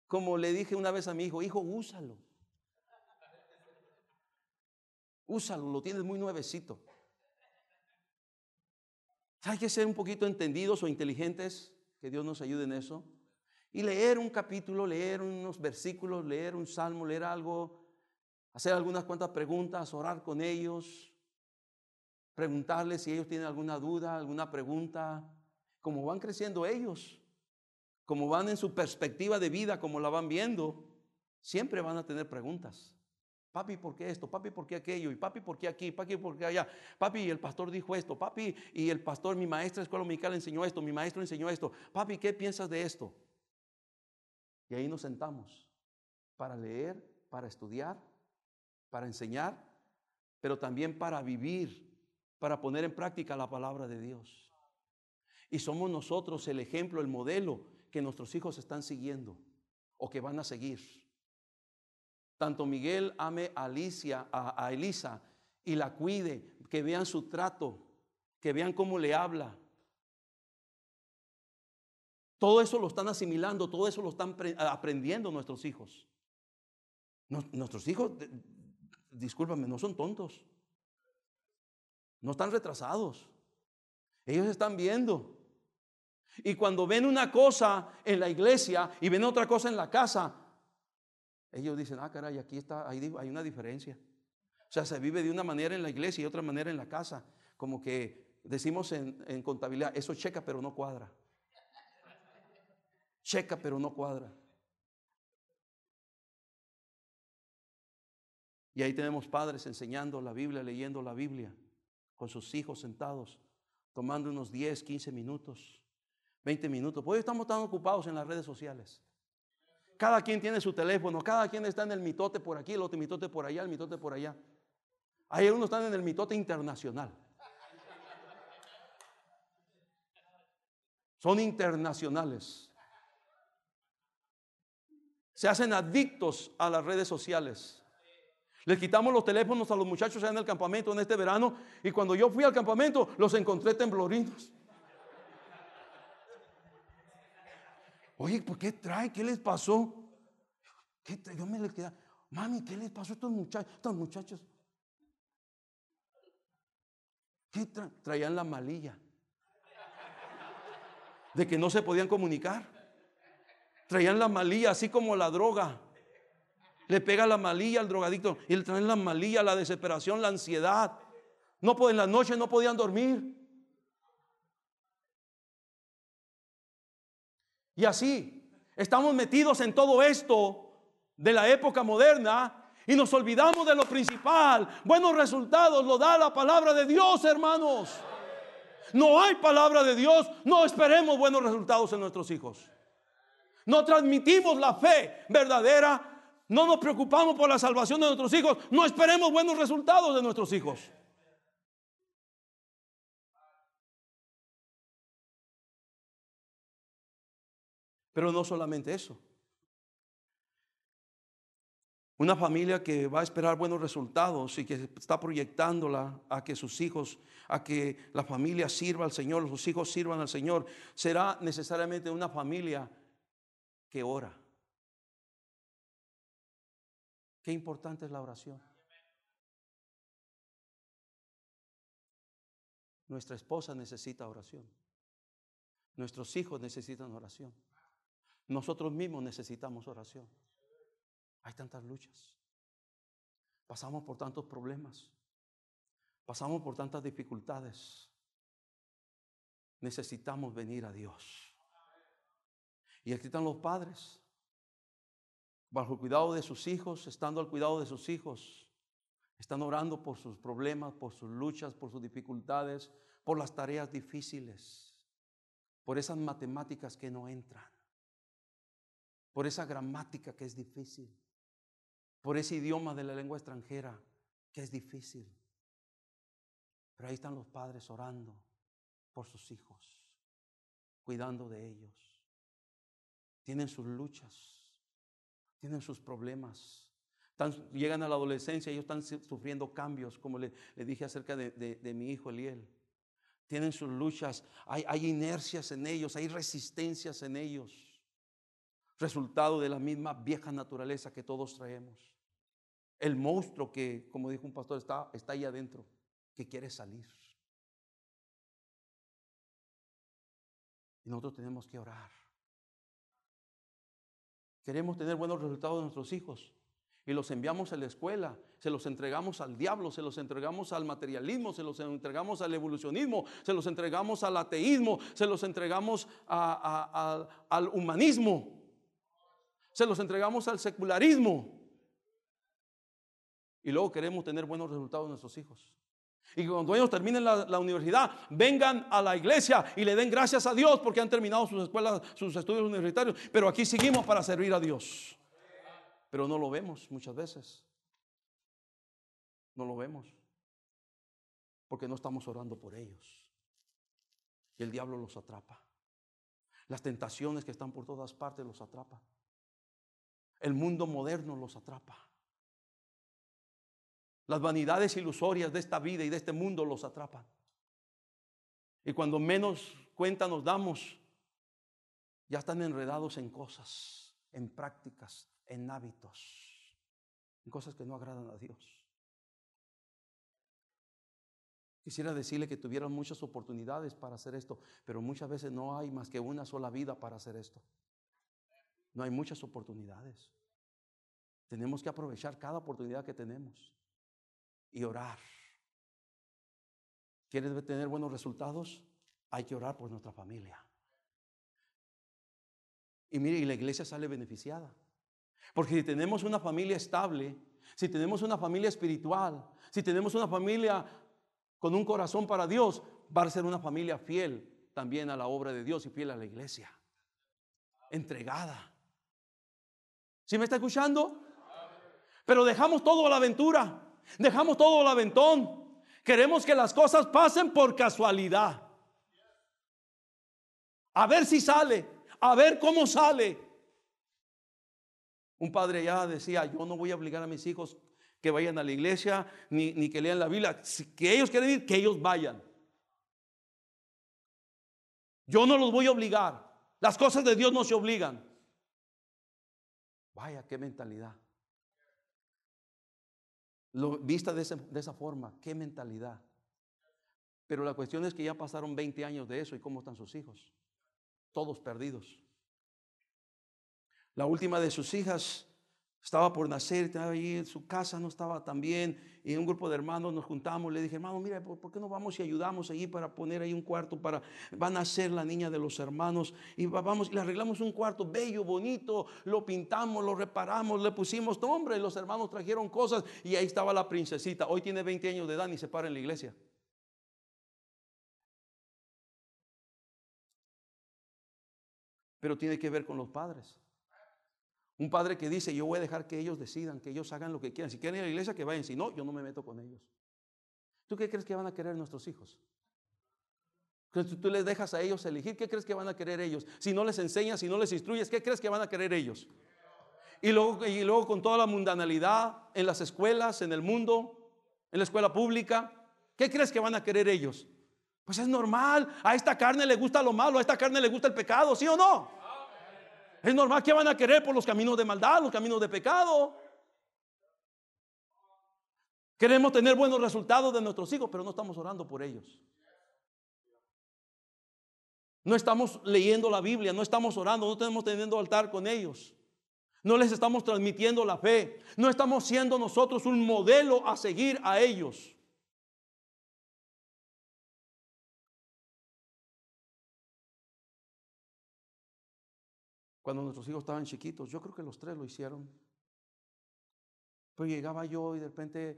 como le dije una vez a mi hijo, hijo, úsalo. Úsalo, lo tienes muy nuevecito. Hay que ser un poquito entendidos o inteligentes, que Dios nos ayude en eso. Y leer un capítulo, leer unos versículos, leer un salmo, leer algo, hacer algunas cuantas preguntas, orar con ellos, preguntarles si ellos tienen alguna duda, alguna pregunta, como van creciendo ellos como van en su perspectiva de vida, como la van viendo, siempre van a tener preguntas. Papi, ¿por qué esto? Papi, ¿por qué aquello? Y papi, ¿por qué aquí? Papi, ¿por qué allá? Papi, el pastor dijo esto. Papi, y el pastor, mi maestra de escuela dominical enseñó esto. Mi maestro enseñó esto. Papi, ¿qué piensas de esto? Y ahí nos sentamos para leer, para estudiar, para enseñar, pero también para vivir, para poner en práctica la palabra de Dios. Y somos nosotros el ejemplo, el modelo que nuestros hijos están siguiendo o que van a seguir. Tanto Miguel ame a Alicia, a, Elisa y la cuide, que vean su trato, que vean cómo le habla. Todo eso lo están asimilando, todo eso lo están aprendiendo nuestros hijos. Nuestros hijos, discúlpame, no son tontos. No están retrasados. Ellos están viendo. Y cuando ven una cosa en la iglesia y ven otra cosa en la casa, ellos dicen, ah, caray, aquí está, hay, una diferencia. O sea, se vive de una manera en la iglesia y otra manera en la casa. Como que decimos en, en contabilidad, eso checa pero no cuadra. Checa pero no cuadra. Y ahí tenemos padres enseñando la Biblia, leyendo la Biblia, con sus hijos sentados, tomando unos 10, 15 minutos, 20 minutos. Pues estamos tan ocupados en las redes sociales. Cada quien tiene su teléfono, cada quien está en el mitote por aquí, el otro mitote por allá, el mitote por allá. Hay algunos están en el mitote internacional. Son internacionales. Se hacen adictos a las redes sociales. Les quitamos los teléfonos a los muchachos en el campamento en este verano y cuando yo fui al campamento los encontré temblorinos. Oye, ¿por qué trae? ¿Qué les pasó? ¿Qué Yo me les quedé, mami, ¿qué les pasó a estos muchachos? Estos muchachos. ¿Qué traían la malilla? De que no se podían comunicar. Traían la malilla, así como la droga. Le pega la malilla al drogadicto y le traen la malilla, la desesperación, la ansiedad. No en la noche no podían dormir. Y así, estamos metidos en todo esto de la época moderna y nos olvidamos de lo principal. Buenos resultados lo da la palabra de Dios, hermanos. No hay palabra de Dios, no esperemos buenos resultados en nuestros hijos. No transmitimos la fe verdadera, no nos preocupamos por la salvación de nuestros hijos, no esperemos buenos resultados de nuestros hijos. Pero no solamente eso. Una familia que va a esperar buenos resultados y que está proyectándola a que sus hijos, a que la familia sirva al Señor, sus hijos sirvan al Señor, será necesariamente una familia que ora. Qué importante es la oración. Nuestra esposa necesita oración. Nuestros hijos necesitan oración. Nosotros mismos necesitamos oración. Hay tantas luchas. Pasamos por tantos problemas. Pasamos por tantas dificultades. Necesitamos venir a Dios. Y aquí están los padres, bajo el cuidado de sus hijos, estando al cuidado de sus hijos. Están orando por sus problemas, por sus luchas, por sus dificultades, por las tareas difíciles, por esas matemáticas que no entran por esa gramática que es difícil, por ese idioma de la lengua extranjera que es difícil. Pero ahí están los padres orando por sus hijos, cuidando de ellos. Tienen sus luchas, tienen sus problemas. llegan a la adolescencia, ellos están sufriendo cambios, como le, dije acerca de, mi hijo Eliel. Tienen sus luchas, hay, hay inercias en ellos, hay resistencias en ellos resultado de la misma vieja naturaleza que todos traemos. El monstruo que, como dijo un pastor, está, ahí adentro, que quiere salir. Y nosotros tenemos que orar. Queremos tener buenos resultados de nuestros hijos y los enviamos a la escuela, se los entregamos al diablo, se los entregamos al materialismo, se los entregamos al evolucionismo, se los entregamos al ateísmo, se los entregamos al humanismo se los entregamos al secularismo. Y luego queremos tener buenos resultados en nuestros hijos. Y cuando ellos terminen la, universidad, vengan a la iglesia y le den gracias a Dios porque han terminado sus escuelas, sus estudios universitarios. Pero aquí seguimos para servir a Dios. Pero no lo vemos muchas veces. No lo vemos. Porque no estamos orando por ellos. Y el diablo los atrapa. Las tentaciones que están por todas partes los atrapa. El mundo moderno los atrapa. Las vanidades ilusorias de esta vida y de este mundo los atrapan. Y cuando menos cuenta nos damos, ya están enredados en cosas, en prácticas, en hábitos, en cosas que no agradan a Dios. Quisiera decirle que tuvieron muchas oportunidades para hacer esto, pero muchas veces no hay más que una sola vida para hacer esto. No hay muchas oportunidades. Tenemos que aprovechar cada oportunidad que tenemos y orar. ¿Quieres tener buenos resultados? Hay que orar por nuestra familia. Y mire, y la iglesia sale beneficiada. Porque si tenemos una familia estable, si tenemos una familia espiritual, si tenemos una familia con un corazón para Dios, va a ser una familia fiel también a la obra de Dios y fiel a la iglesia. Entregada. ¿Sí me está escuchando? Pero dejamos todo a la aventura. Dejamos todo al aventón. Queremos que las cosas pasen por casualidad. A ver si sale, a ver cómo sale. Un padre ya decía, yo no voy a obligar a mis hijos que vayan a la iglesia ni, ni que lean la Biblia. que ellos quieren ir, que ellos vayan. Yo no los voy a obligar. Las cosas de Dios no se obligan. Vaya, qué mentalidad vista de, de esa forma, qué mentalidad. Pero la cuestión es que ya pasaron 20 años de eso y cómo están sus hijos. Todos perdidos. La última de sus hijas estaba por nacer, estaba ahí en su casa, no estaba tan bien. Y un grupo de hermanos nos juntamos. Le dije, hermano, mira, ¿por qué no vamos y ayudamos allí para poner ahí un cuarto para. Va a nacer la niña de los hermanos. Y vamos, le arreglamos un cuarto bello, bonito. Lo pintamos, lo reparamos, le pusimos nombre. Los hermanos trajeron cosas. Y ahí estaba la princesita. Hoy tiene 20 años de edad y se para en la iglesia. Pero tiene que ver con los padres. Un padre que dice, yo voy a dejar que ellos decidan, que ellos hagan lo que quieran. Si quieren ir a la iglesia, que vayan. Si no, yo no me meto con ellos. ¿Tú qué crees que van a querer nuestros hijos? Tú les dejas a ellos elegir, ¿qué crees que van a querer ellos? Si no les enseñas, si no les instruyes, ¿qué crees que van a querer ellos? Y luego, y luego con toda la mundanalidad en las escuelas, en el mundo, en la escuela pública, ¿qué crees que van a querer ellos? Pues es normal, a esta carne le gusta lo malo, a esta carne le gusta el pecado, ¿sí o no? Es normal que van a querer por los caminos de maldad, los caminos de pecado. Queremos tener buenos resultados de nuestros hijos, pero no estamos orando por ellos. No estamos leyendo la Biblia, no estamos orando, no estamos teniendo altar con ellos. No les estamos transmitiendo la fe. No estamos siendo nosotros un modelo a seguir a ellos. Cuando nuestros hijos estaban chiquitos. Yo creo que los tres lo hicieron. Pero llegaba yo y de repente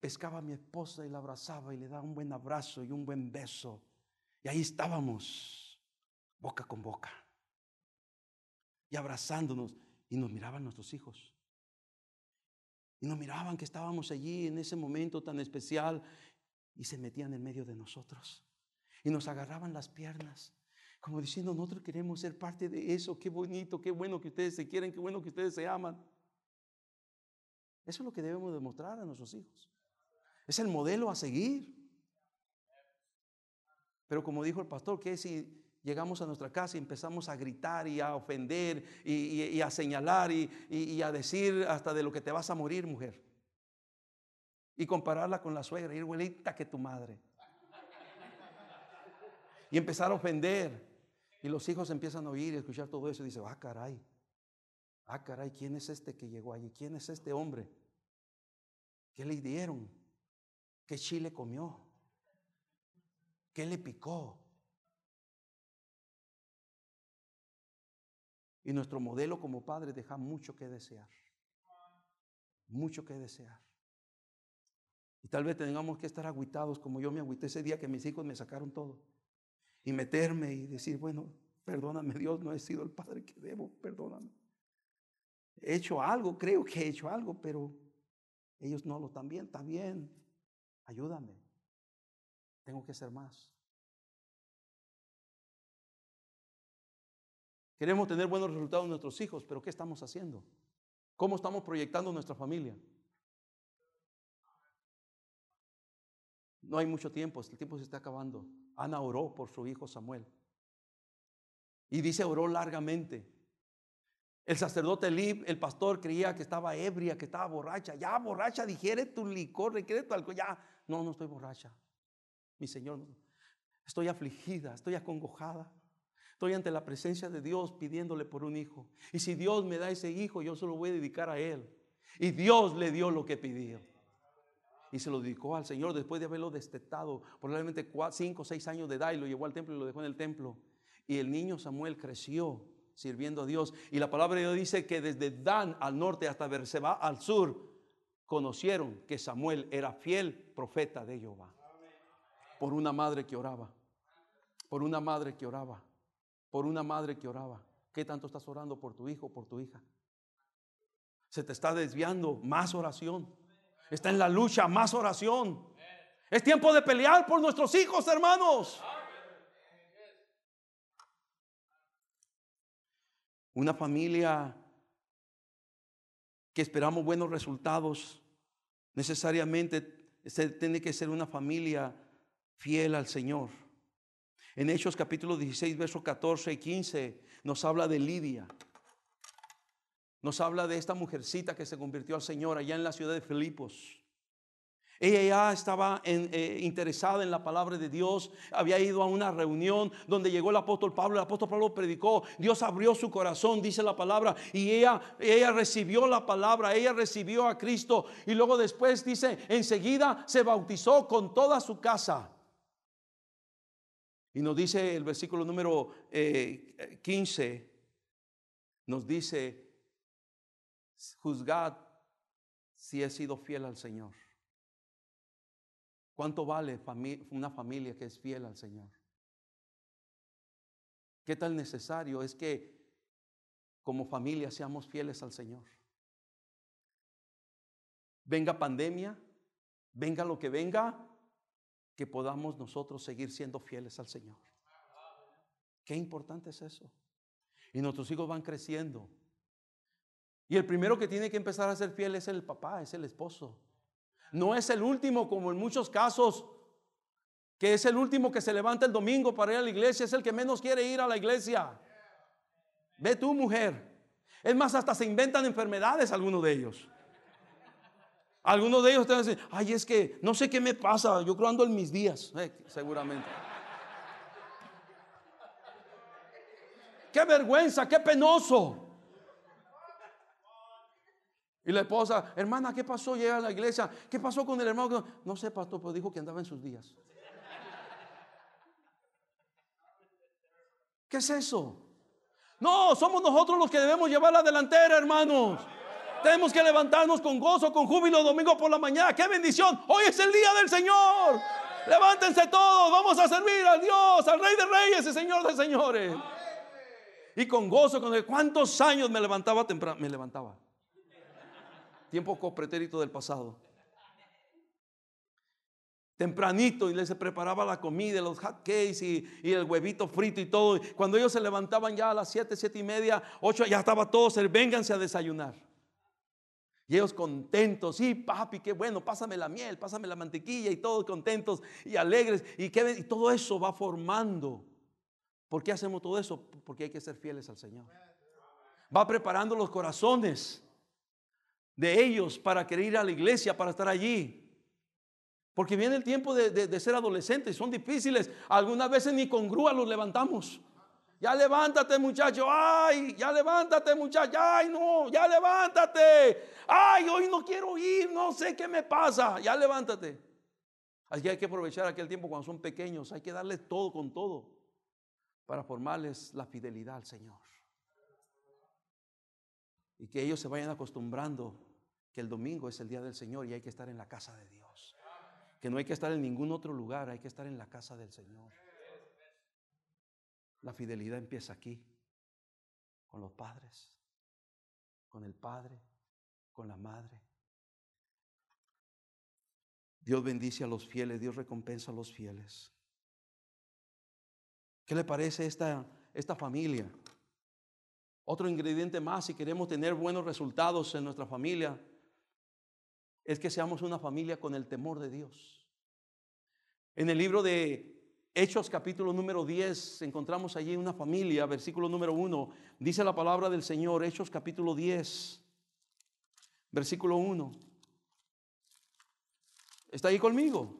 pescaba a mi esposa y la abrazaba y le daba un buen abrazo y un buen beso. Y ahí estábamos, boca con boca. Y abrazándonos. Y nos miraban nuestros hijos. Y nos miraban que estábamos allí en ese momento tan especial. Y se metían en medio de nosotros. Y nos agarraban las piernas. Como diciendo, nosotros queremos ser parte de eso. Qué bonito, qué bueno que ustedes se quieren, qué bueno que ustedes se aman. Eso es lo que debemos demostrar a nuestros hijos. Es el modelo a seguir. Pero como dijo el pastor, que si llegamos a nuestra casa y empezamos a gritar y a ofender y, a señalar y, a decir hasta de lo que te vas a morir, mujer? Y compararla con la suegra, y igualita que tu madre. Y empezar a ofender. Y los hijos empiezan a oír y escuchar todo eso y dicen, ah, caray, ah, caray, ¿quién es este que llegó allí? ¿Quién es este hombre? ¿Qué le dieron? ¿Qué chile comió? ¿Qué le picó? Y nuestro modelo como padre deja mucho que desear. mucho que desear. Y tal vez tengamos que estar aguitados como yo me agüité ese día que mis hijos me sacaron todo. Y meterme y decir, bueno, perdóname Dios, no he sido el padre que debo, perdóname. He hecho algo, creo que he hecho algo, pero ellos no lo están bien, está bien. Ayúdame. Tengo que hacer más. Queremos tener buenos resultados en nuestros hijos, pero ¿qué estamos haciendo? ¿Cómo estamos proyectando nuestra familia? No hay mucho tiempo, el tiempo se está acabando. Ana oró por su hijo Samuel. Y dice, oró largamente. El sacerdote Lib, el pastor, creía que estaba ebria, que estaba borracha. Ya, borracha, digiere tu licor, requiere tu alcohol. Ya, no, no estoy borracha. Mi Señor, estoy afligida, estoy acongojada. Estoy ante la presencia de Dios pidiéndole por un hijo. Y si Dios me da ese hijo, yo se lo voy a dedicar a Él. Y Dios le dio lo que pidió. Y se lo dedicó al Señor después de haberlo destetado, probablemente cinco o seis años de edad, y lo llevó al templo y lo dejó en el templo. Y el niño Samuel creció sirviendo a Dios. Y la palabra de Dios dice que desde Dan al norte hasta Berseba al sur, conocieron que Samuel era fiel profeta de Jehová. Por una madre que oraba. Por una madre que oraba por una madre que oraba. ¿Qué tanto estás orando por tu hijo, por tu hija? Se te está desviando, más oración. Está en la lucha, más oración. Es tiempo de pelear por nuestros hijos, hermanos. Una familia que esperamos buenos resultados, necesariamente tiene que ser una familia fiel al Señor. En Hechos capítulo 16, versos 14 y 15 nos habla de Lidia. Nos habla de esta mujercita que se convirtió al Señor allá en la ciudad de Filipos. Ella ya estaba eh, interesada en la palabra de Dios, había ido a una reunión donde llegó el apóstol Pablo, el apóstol Pablo predicó, Dios abrió su corazón, dice la palabra, y ella, ella recibió la palabra, ella recibió a Cristo, y luego después dice, enseguida se bautizó con toda su casa. Y nos dice el versículo número 15, eh, nos dice, juzgad si he sido fiel al Señor. ¿Cuánto vale una familia que es fiel al Señor? ¿Qué tal necesario es que como familia seamos fieles al Señor? Venga pandemia, venga lo que venga, que podamos nosotros seguir siendo fieles al Señor. Qué importante es eso. Y nuestros hijos van creciendo. Y el primero que tiene que empezar a ser fiel es el papá, es el esposo. No es el último, como en muchos casos, que es el último que se levanta el domingo para ir a la iglesia, es el que menos quiere ir a la iglesia. Ve tú, mujer. Es más, hasta se inventan enfermedades algunos de ellos. Algunos de ellos te decir, ay, es que no sé qué me pasa, yo creo ando en mis días, eh, seguramente. qué vergüenza, qué penoso. Y la esposa, hermana, ¿qué pasó? Llega a la iglesia, ¿qué pasó con el hermano? No sé, pastor, pero dijo que andaba en sus días. ¿Qué es eso? No, somos nosotros los que debemos llevar la delantera, hermanos. Tenemos que levantarnos con gozo, con júbilo domingo por la mañana. ¡Qué bendición! Hoy es el día del Señor. Levántense todos, vamos a servir al Dios, al Rey de Reyes y Señor de Señores. Y con gozo, con el, ¿cuántos años me levantaba temprano? Me levantaba. Tiempo pretérito del pasado. Tempranito y les preparaba la comida, los hot cakes y, el huevito frito y todo. Cuando ellos se levantaban ya a las 7, 7 y media, 8, ya estaba todo, vénganse a desayunar. Y ellos contentos, sí, papi, qué bueno, pásame la miel, pásame la mantequilla y todos contentos y alegres. Y todo eso va formando. ¿Por qué hacemos todo eso? Porque hay que ser fieles al Señor. Va preparando los corazones de ellos para querer ir a la iglesia, para estar allí. Porque viene el tiempo de, de ser adolescentes, son difíciles. Algunas veces ni con grúa los levantamos. Ya levántate, muchacho. Ay, ya levántate, muchacho. Ay, no, ya levántate. Ay, hoy no quiero ir, no sé qué me pasa. Ya levántate. Así hay que aprovechar aquel tiempo cuando son pequeños. Hay que darles todo con todo para formarles la fidelidad al Señor. Y que ellos se vayan acostumbrando que el domingo es el día del Señor y hay que estar en la casa de Dios. Que no hay que estar en ningún otro lugar, hay que estar en la casa del Señor. La fidelidad empieza aquí, con los padres, con el padre, con la madre. Dios bendice a los fieles, Dios recompensa a los fieles. ¿Qué le parece esta, esta familia? Otro ingrediente más si queremos tener buenos resultados en nuestra familia es que seamos una familia con el temor de Dios. En el libro de Hechos capítulo número 10 encontramos allí una familia, versículo número 1, dice la palabra del Señor, Hechos capítulo 10, versículo 1. ¿Está ahí conmigo?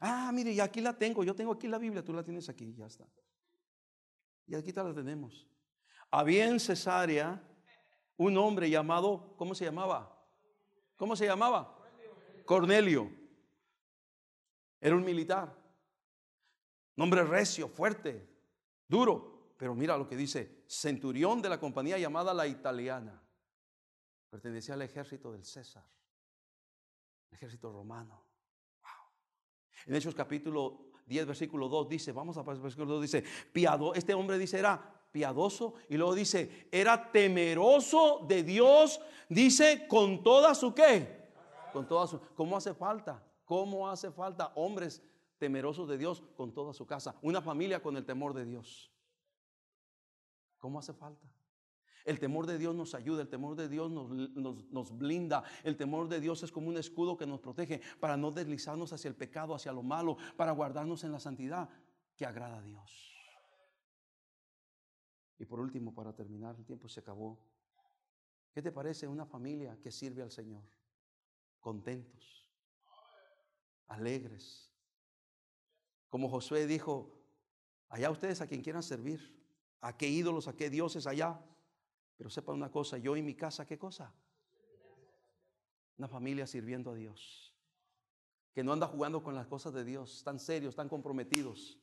Ah, mire, y aquí la tengo, yo tengo aquí la Biblia, tú la tienes aquí, ya está. Y aquí la tenemos. Había en Cesarea un hombre llamado, ¿cómo se llamaba? ¿Cómo se llamaba? Cornelio. Era un militar. Nombre recio, fuerte, duro. Pero mira lo que dice, centurión de la compañía llamada la italiana. Pertenecía al ejército del César, ejército romano. En Hechos capítulo 10, versículo 2 dice, vamos a versículo 2, dice, piado, este hombre dice, era piadoso y luego dice, era temeroso de Dios, dice, con toda su qué, con toda su, ¿cómo hace falta? ¿Cómo hace falta hombres temerosos de Dios con toda su casa? Una familia con el temor de Dios. ¿Cómo hace falta? El temor de Dios nos ayuda, el temor de Dios nos, nos, blinda, el temor de Dios es como un escudo que nos protege para no deslizarnos hacia el pecado, hacia lo malo, para guardarnos en la santidad que agrada a Dios. Y por último, para terminar, el tiempo se acabó. ¿Qué te parece una familia que sirve al Señor? Contentos, alegres. Como Josué dijo, allá ustedes a quien quieran servir, a qué ídolos, a qué dioses allá. Pero sepa una cosa, yo y mi casa, ¿qué cosa? Una familia sirviendo a Dios. Que no anda jugando con las cosas de Dios, tan serios, tan comprometidos,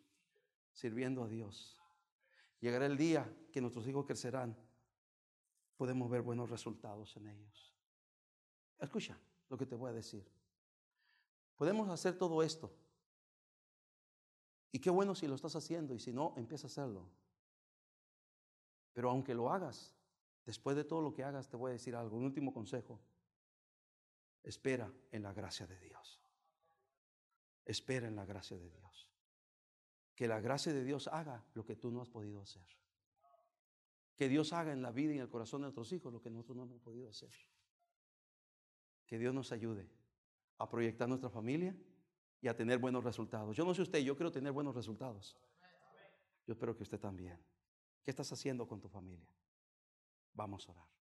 sirviendo a Dios. Llegará el día que nuestros hijos crecerán, podemos ver buenos resultados en ellos. Escucha lo que te voy a decir. Podemos hacer todo esto. Y qué bueno si lo estás haciendo y si no, empieza a hacerlo. Pero aunque lo hagas, Después de todo lo que hagas, te voy a decir algo, un último consejo. Espera en la gracia de Dios. Espera en la gracia de Dios. Que la gracia de Dios haga lo que tú no has podido hacer. Que Dios haga en la vida y en el corazón de nuestros hijos lo que nosotros no hemos podido hacer. Que Dios nos ayude a proyectar nuestra familia y a tener buenos resultados. Yo no sé usted, yo quiero tener buenos resultados. Yo espero que usted también. ¿Qué estás haciendo con tu familia? Vamos a orar.